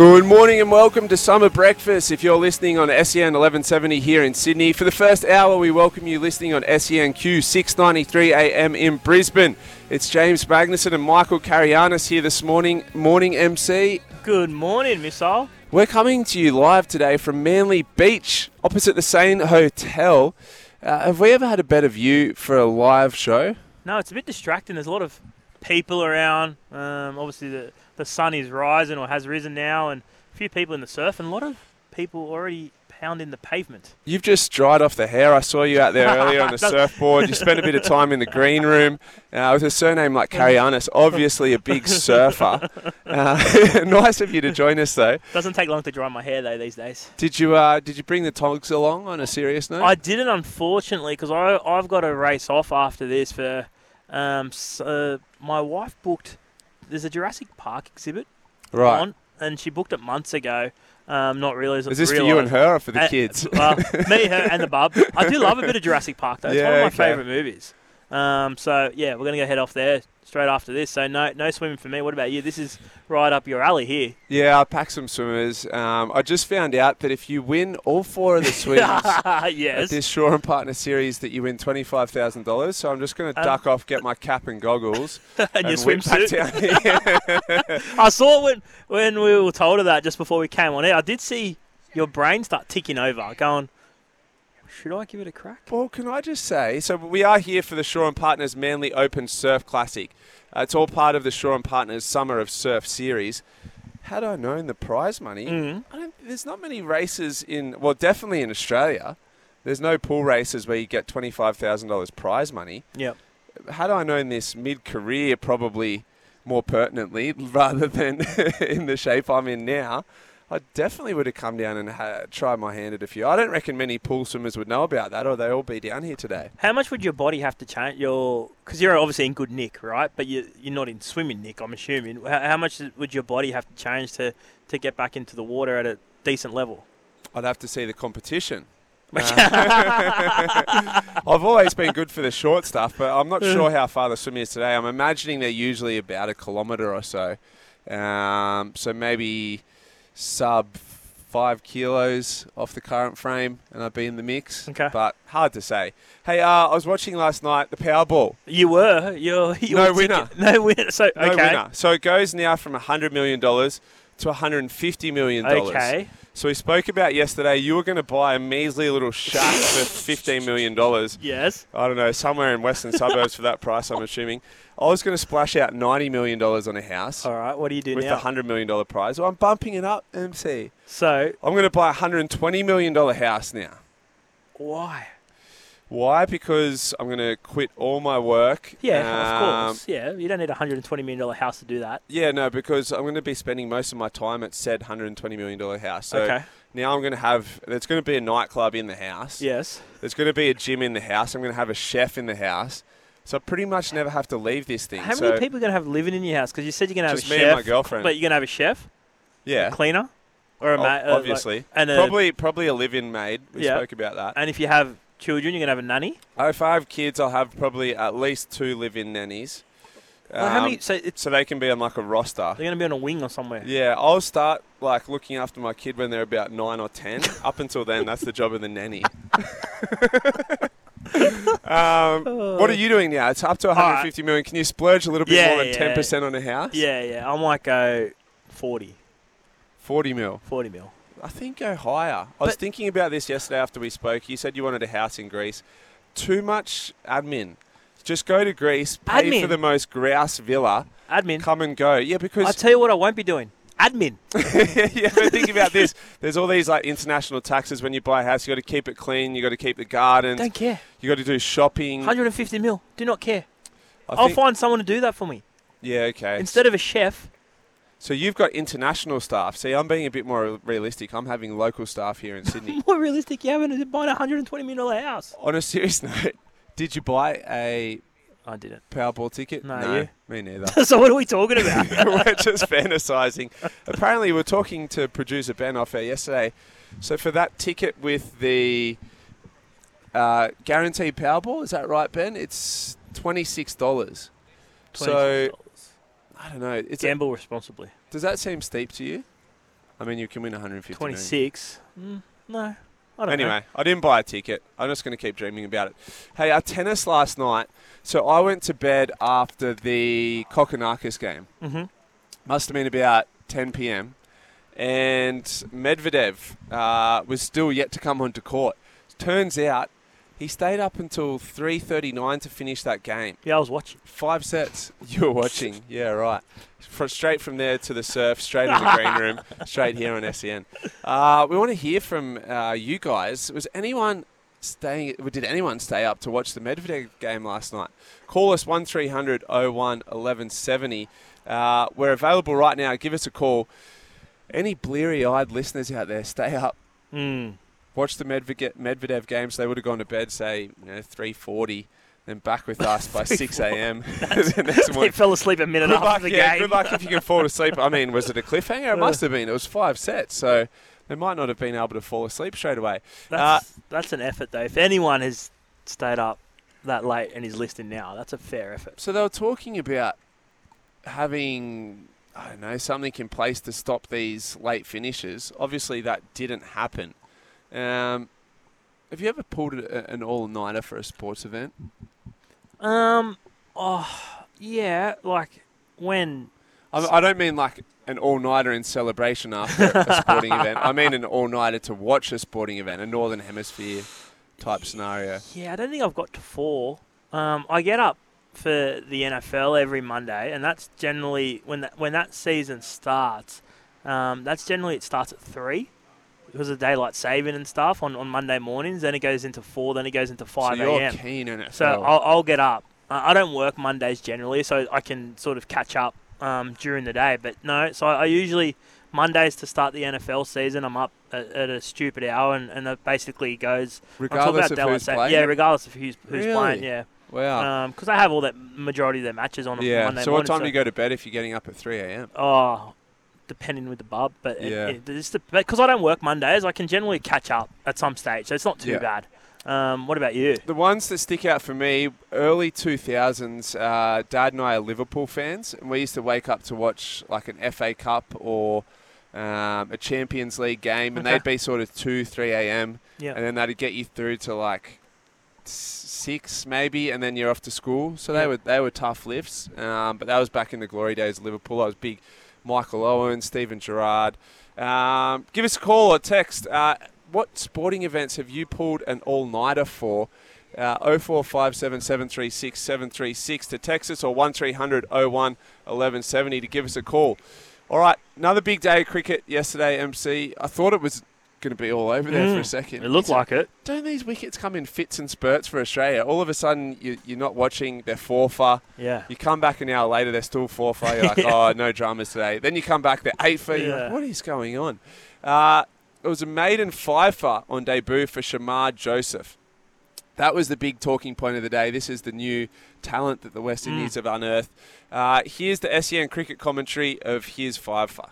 Good morning and welcome to Summer Breakfast. If you're listening on SEN 1170 here in Sydney, for the first hour we welcome you listening on SENQ 693 AM in Brisbane. It's James Magnussen and Michael Carayannis here this morning. Morning MC. Good morning, Missile. We're coming to you live today from Manly Beach, opposite the Steyne Hotel. Uh, have we ever had a better view for a live show? No, it's a bit distracting. There's a lot of people around. Um, obviously, the, the sun is rising or has risen now, and a few people in the surf, and a lot of people already pounding the pavement. You've just dried off the hair. I saw you out there earlier on the surfboard. You spent a bit of time in the green room uh, with a surname like Carayannis, obviously a big surfer. Uh, nice of you to join us, though. Doesn't take long to dry my hair though these days. Did you uh, did you bring the togs along on a serious note? I didn't, unfortunately, because I I've got to race off after this for. Um, s uh, my wife booked. There's a Jurassic Park exhibit right. on, and she booked it months ago. Um, not really. Is this for you and her or for the Uh, kids? well, me, her, and the bub. I do love a bit of Jurassic Park, though. It's one of my okay. favourite movies. Um, so yeah, we're gonna go head off there straight after this. So no, no swimming for me. What about you? This is right up your alley here. Yeah, I packed some swimmers. Um, I just found out that if you win all four of the swims at this Shaw and Partner series, that you win twenty five thousand dollars. So I'm just going to Um, duck off, get my cap and goggles, and your whip back swimsuit. down here. I saw when when we were told of that just before we came on air. I did see your brain start ticking over, going, "Should I give it a crack?" Well, can I just say, so we are here for the Shaw and Partners Manly Open Surf Classic. Uh, it's all part of the Shaw and Partners Summer of Surf series. Had I known the prize money, Mm. I don't, there's not many races in, well, definitely in Australia. There's no pool races where you get $25,000 prize money. Yep. Had I known this mid career, probably more pertinently, rather than in the shape I'm in now, I definitely would have come down and ha- tried my hand at a few. I don't reckon many pool swimmers would know about that, or they all be down here today. How much would your body have to change? Your because you're obviously in good nick, right? But you you're not in swimming nick. I'm assuming. How, how much would your body have to change to to get back into the water at a decent level? I'd have to see the competition. Uh, I've always been good for the short stuff, but I'm not sure how far the swim is today. I'm imagining they're usually about a kilometre or so. Um, so maybe sub five kilos off the current frame, and I'd be in the mix. Okay. But hard to say. Hey, uh, I was watching last night the Powerball. You were. You're. you No were winner. ticket- No winner. So No okay. winner. So it goes now from $100 million to $150 million. Okay. So we spoke about yesterday. You were going to buy a measly little shack for fifteen million dollars. Yes. I don't know, somewhere in western suburbs for that price. I'm assuming. I was going to splash out ninety million dollars on a house All right. What do you do with now? a hundred million dollar prize. Well, I'm bumping it up, MC. so I'm going to buy a hundred and twenty million dollar house now. why? Why? Because I'm going to quit all my work. Yeah, Um, of course. Yeah, you don't need a hundred and twenty million dollar house to do that. Yeah, no, because I'm going to be spending most of my time at said hundred and twenty million dollar house. So okay. now I'm going to have. There's going to be a nightclub in the house. Yes. There's going to be a gym in the house. I'm going to have a chef in the house. So I pretty much never have to leave this thing. How so many people are gonna have living in your house? Because you said you're gonna have just a me chef, and my girlfriend. but you're gonna have a chef, yeah, a cleaner, or a ob- ma- uh, like- obviously. and a, probably probably a live-in maid. We Yeah. spoke about that. And if you have children, you're gonna have a nanny. Oh, If I have kids, I'll have probably at least two live-in nannies. Well, how Um, many? So it's, so they can be on like a roster. they're gonna be on a wing or somewhere. Yeah, I'll start like looking after my kid when they're about nine or ten. Up until then, that's the job of the nanny. um, what are you doing now? It's up to 150 million. Can you splurge a little bit Yeah, more than yeah. 10 percent on a house? Yeah, yeah. I might go 40, 40 mil. 40 mil. I think go higher. I was thinking about this yesterday after we spoke. You said you wanted a house in Greece. Too much admin. Just go to Greece, pay Admin? for the most grouse villa, Admin. come and go. Yeah, because I'll tell you what I won't be doing. Admin. yeah, but think about this. There's all these like international taxes when you buy a house. You got to keep it clean. You got to keep the gardens. Don't care. You got to do shopping. 150 mil. Do not care. I I'll think- find someone to do that for me Yeah, okay. instead of a chef. So you've got international staff. See, I'm being a bit more realistic. I'm having local staff here in Sydney. More realistic, you haven't buying a 120 million dollar house. On a serious note, did you buy a I didn't. Powerball ticket? No, you? me neither. so what are we talking about? we're just fantasizing. Apparently, we're talking to producer Ben off air yesterday. So for that ticket with the uh, guaranteed Powerball, is that right, Ben? It's twenty six dollars. So $26. I don't know. It's gamble responsibly. does that seem steep to you? I mean, you can win 150 million. 26. Mm, no, I don't know. Anyway, I didn't buy a ticket. I'm just going to keep dreaming about it. Hey, our tennis last night. So I went to bed after the Kokkinakis game. hmm Must have been about 10 p.m. And Medvedev uh, was still yet to come onto court. Turns out he stayed up until 3:39 to finish that game. Yeah, I was watching. Five sets. You were watching. Yeah, right. Fr straight from there to the surf, straight in the green room, straight here on SEN. Uh, we want to hear from uh, you guys. Was anyone staying? Did anyone stay up to watch the Medvedev game last night? Call us 1300 01 1170. Uh, we're available right now. Give us a call. Any bleary-eyed listeners out there, stay up. Mm. Watch the Medvedev, Medvedev games. They would have gone to bed, say, you know, 3:40, then back with us by 6 a.m. the next they fell asleep a minute Good after luck, the yeah, game. good luck if you can fall asleep. I mean, was it a cliffhanger? It must have been. It was five sets, so they might not have been able to fall asleep straight away. That's, uh, that's an effort, though. If anyone has stayed up that late and is listening now, that's a fair effort. So they were talking about having, I don't know, something in place to stop these late finishes. Obviously, that didn't happen. Um, have you ever pulled a, an all-nighter for a sports event? Um, oh, yeah, like when. I, I don't mean like an all-nighter in celebration after a sporting event. I mean an all-nighter to watch a sporting event, a Northern Hemisphere type scenario. Yeah, I don't think I've got to four. Um, I get up for the NFL every Monday, and that's generally when that when that season starts. Um, that's generally it starts at three because of daylight saving and stuff on, on Monday mornings. Then it goes into four. Then it goes into five so a.m. keen in it. So I'll, I'll get up. I I don't work Mondays generally, so I can sort of catch up um, during the day. But no, so I, usually Mondays to start the NFL season. I'm up at, at a stupid hour, and, and it basically goes. Regardless about of who's playing. Yeah, regardless of who's who's Really? playing. Yeah, wow. because I have all that majority of their matches on yeah. Monday so what morning. time do you go to bed if you're getting up at 3 a.m.? Oh, depending with the bub, but Yeah. because I don't work Mondays, I can generally catch up at some stage, so it's not too Yeah. bad. Um, what about you? The ones that stick out for me, early 2000s, uh, Dad and I are Liverpool fans, and we used to wake up to watch like an FA Cup or um, a Champions League game, and Okay. they'd be sort of 2, 3 a.m., Yeah. and then that'd get you through to like six maybe, and then you're off to school. So Yeah. they were they were tough lifts, um, but that was back in the glory days of Liverpool. I was big Michael Owen, Steven Gerrard. Um, give us a call or text. Uh, what sporting events have you pulled an all-nighter for? Uh, 0457 736 736 to Texas or 1300 01 1170 to give us a call. All right, another big day of cricket yesterday, MC. I thought it was going to be all over there for a Mm, second. It looked Is it- like it. don't these wickets come in fits and spurts for Australia? All of a sudden, you, you're not watching, they're four for. Yeah. You come back an hour later, they're still four for. You're like, oh, no dramas today. Then you come back, they're eight for. You're like, what is going on? Uh, it was a maiden five for on debut for Shamar Joseph. That was the big talking point of the day. This is the new talent that the West Mm. Indies have unearthed. Uh, here's the SEN cricket commentary of his five for.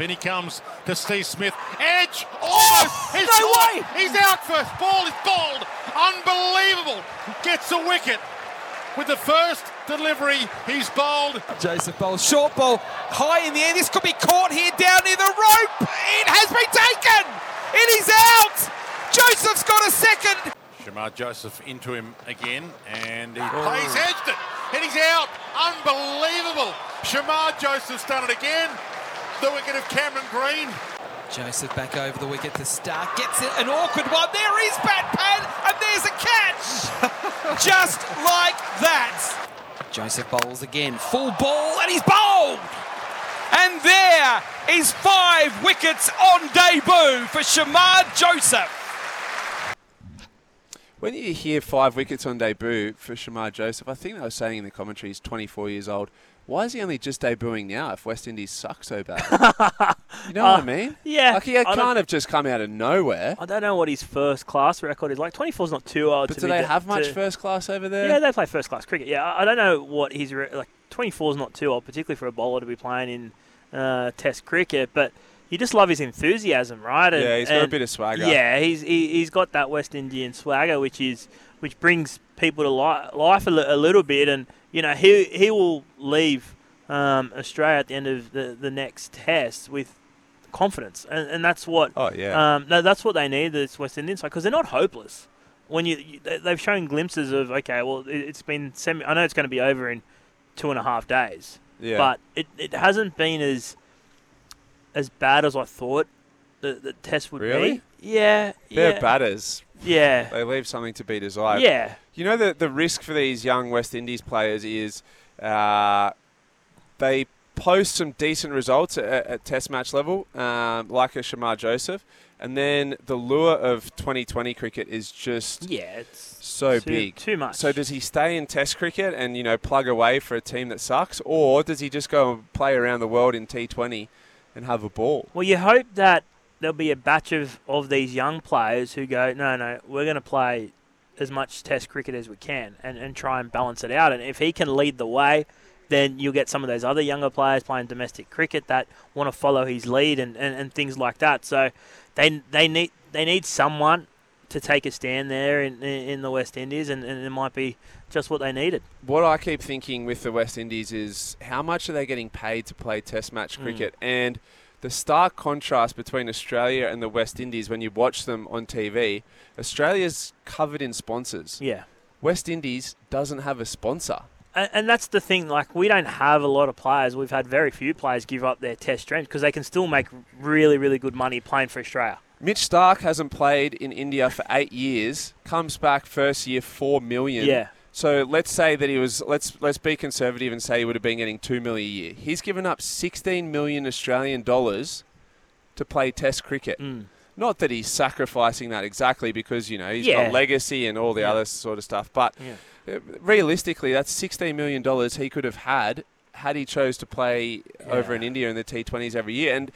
In he comes to Steve Smith. Edge! Almost! He's no caught. way! He's out first. Ball is bowled. Unbelievable. Gets a wicket. With the first delivery, he's bowled. Joseph bowls short ball high in the air. This could be caught here down near the rope. It has been taken. It is out. Joseph's got a second. Shamar Joseph into him again, and he oh. plays edged it, and he's out. Unbelievable. Shamar Joseph's done it again. The wicket of Cameron Green. Joseph back over the wicket to Starc. Gets it an awkward one. There is bat pad, and there's a catch. Just like that. Joseph bowls again. Full ball, and he's bowled. And there is five wickets on debut for Shamar Joseph. When you hear five wickets on debut for Shamar Joseph, I think they were saying in the commentary he's 24 years old. Why is he only just debuting now if West Indies suck so bad? you know what I mean? yeah, Like he can't have just come out of nowhere. I don't know what his first class record is like. 24 is not too old But do they have much to- first class over there? Yeah, they play first class cricket. Yeah, I I don't know what his re- like. 24 is not too old, particularly for a bowler to be playing in uh, Test cricket. But you just love his enthusiasm, right? And, Yeah, he's got a bit of swagger. Yeah, he's he, he's got that West Indian swagger, which is which brings people to li- life a, li- a little bit, and you know he he will leave um, Australia at the end of the, the next test with confidence, and, and that's what Oh yeah. um, no, that's what they need. This West Indian side because they're not hopeless. When you, you they- they've shown glimpses of okay, well it, it's been semi. I know it's going to be over in two and a half days, yeah. but it, it hasn't been as as bad as I thought the, the test would Really? be. Yeah, they're yeah, batters. yeah, They leave something to be desired. yeah. You know the the risk for these young West Indies players is uh, they post some decent results at, at Test match level, um, like a Shamar Joseph, and then the lure of 2020 cricket is just Yeah, it's so too, big. Too much. So does he stay in Test cricket and you know plug away for a team that sucks, or does he just go and play around the world in T20 and have a ball? Well, you hope that there'll be a batch of, of these young players who go, no, no, we're going to play as much Test cricket as we can and, and try and balance it out. And if he can lead the way, then you'll get some of those other younger players playing domestic cricket that want to follow his lead and, and, and things like that. So they they need they need someone to take a stand there in, in the West Indies, and, and it might be just what they needed. What I keep thinking with the West Indies is how much are they getting paid to play Test match Mm. cricket? And the stark contrast between Australia and the West Indies when you watch them on TV, Australia's covered in sponsors. Yeah. West Indies doesn't have a sponsor. And, and that's the thing. Like we don't have a lot of players. We've had very few players give up their Test strength because they can still make really, really good money playing for Australia. Mitch Starc hasn't played in India for eight years. Comes back first year four million. Yeah. So let's say that he was. Let's let's be conservative and say he would have been getting two million a year. He's given up sixteen million Australian dollars to play Test cricket. Mm. Not that he's sacrificing that exactly because you know he's Yeah. got legacy and all the Yeah. other sort of stuff. But Yeah. uh, realistically, that's sixteen million dollars he could have had had he chose to play over in India in the T20s every year. And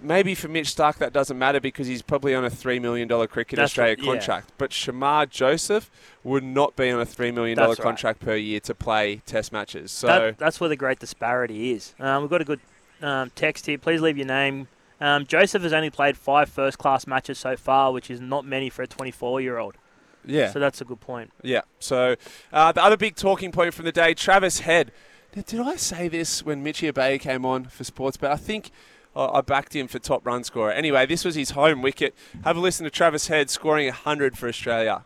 maybe for Mitch Starc that doesn't matter because he's probably on a three million dollar cricket That's Australia right, yeah. contract. But Shamar Joseph would not be on a three million dollar right. contract per year to play Test matches. So That, that's where the great disparity is. Um, we've got a good um, text here. Please leave your name. Um, Joseph has only played five first class matches so far, which is not many for a 24 year old. yeah, So that's a good point. Yeah. So uh, the other big talking point from the day, Travis Head. Now, did I say this when Mitchie Abey came on for Sportsbet? I think I backed him for top run scorer. Anyway, this was his home wicket. Have a listen to Travis Head scoring 100 for Australia.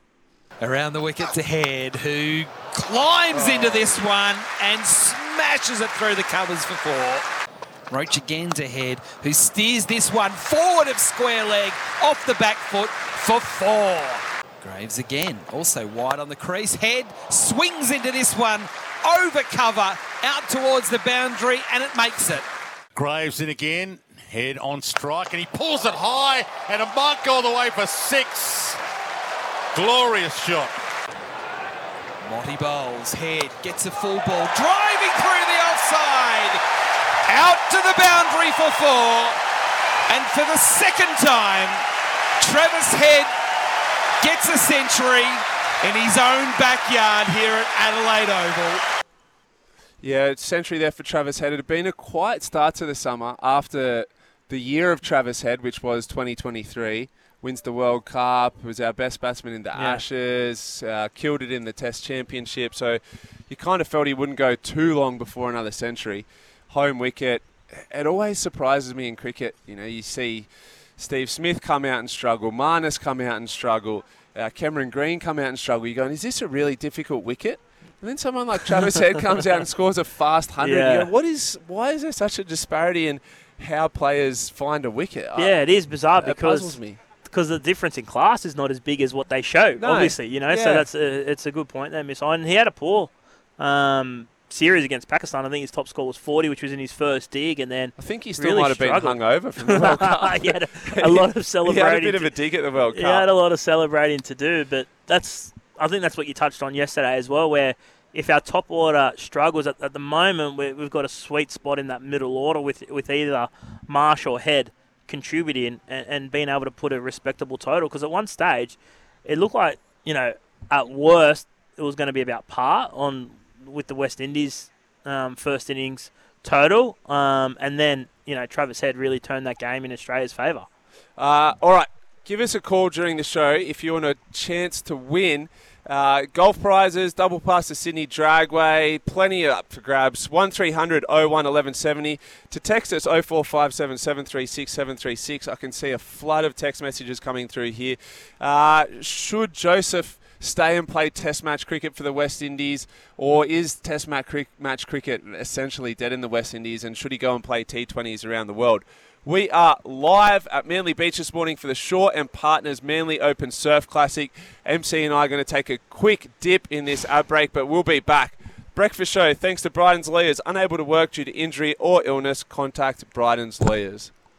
Around the wicket to Head, who climbs into this one and smashes it through the covers for four. Roach again to Head, who steers this one forward of square leg off the back foot for four. Greaves again, also wide on the crease. Head swings into this one over cover out towards the boundary and it makes it. Greaves in again, head on strike, and he pulls it high, and a go all the way for six. Glorious shot. Motie bowls, head, gets a full ball, driving through the offside. Out to the boundary for four. And for the second time, Travis Head gets a century in his own backyard here at Adelaide Oval. Yeah, century there for Travis Head. It had been a quiet start to the summer after the year of Travis Head, which was 2023. Wins the World Cup, was our best batsman in the Yeah. Ashes, uh, killed it in the Test Championship. So you kind of felt he wouldn't go too long before another century. Home wicket. It always surprises me in cricket. You know, you see Steve Smith come out and struggle, Marnus come out and struggle, uh, Cameron Green come out and struggle. You're going, is this a really difficult wicket? And then someone like Travis Head comes out and scores a fast hundred. Yeah. You go, what is? Why is there such a disparity in how players find a wicket? I- Yeah, it is bizarre it because because the difference in class is not as big as what they show. No. Obviously, you know. So that's a, it's a good point there, Miss. And he had a poor um, series against Pakistan. I think his top score was 40, which was in his first dig, and then I think he still really might have struggled. been hungover from the World Cup. he had a, a lot of celebrating. he had a bit of to- a dig at the World Cup. he had a lot of celebrating to do, but that's I think that's what you touched on yesterday as well, where if our top order struggles at, at the moment, we, we've got a sweet spot in that middle order with with either Marsh or Head contributing and, and being able to put a respectable total. Because at one stage, it looked like you know at worst it was going to be about par on with the West Indies um, first innings total, um, and then you know Travis Head really turned that game in Australia's favour. Uh, all right, give us a call during the show if you want a chance to win Uh, golf prizes, double pass to Sydney Dragway, plenty up for grabs. 1300 01 1170. To text us 0457 736 736. I can see a flood of text messages coming through here. Uh, should Joseph stay and play Test match cricket for the West Indies, or is Test match, match cricket essentially dead in the West Indies, and should he go and play T20s around the world? We are live at Manly Beach this morning for the Shaw and Partners Manly Open Surf Classic. MC and I are going to take a quick dip in this ad break, but we'll be back. Breakfast show thanks to Bryden's Lawyers. Unable to work due to injury or illness, contact Bryden's Lawyers.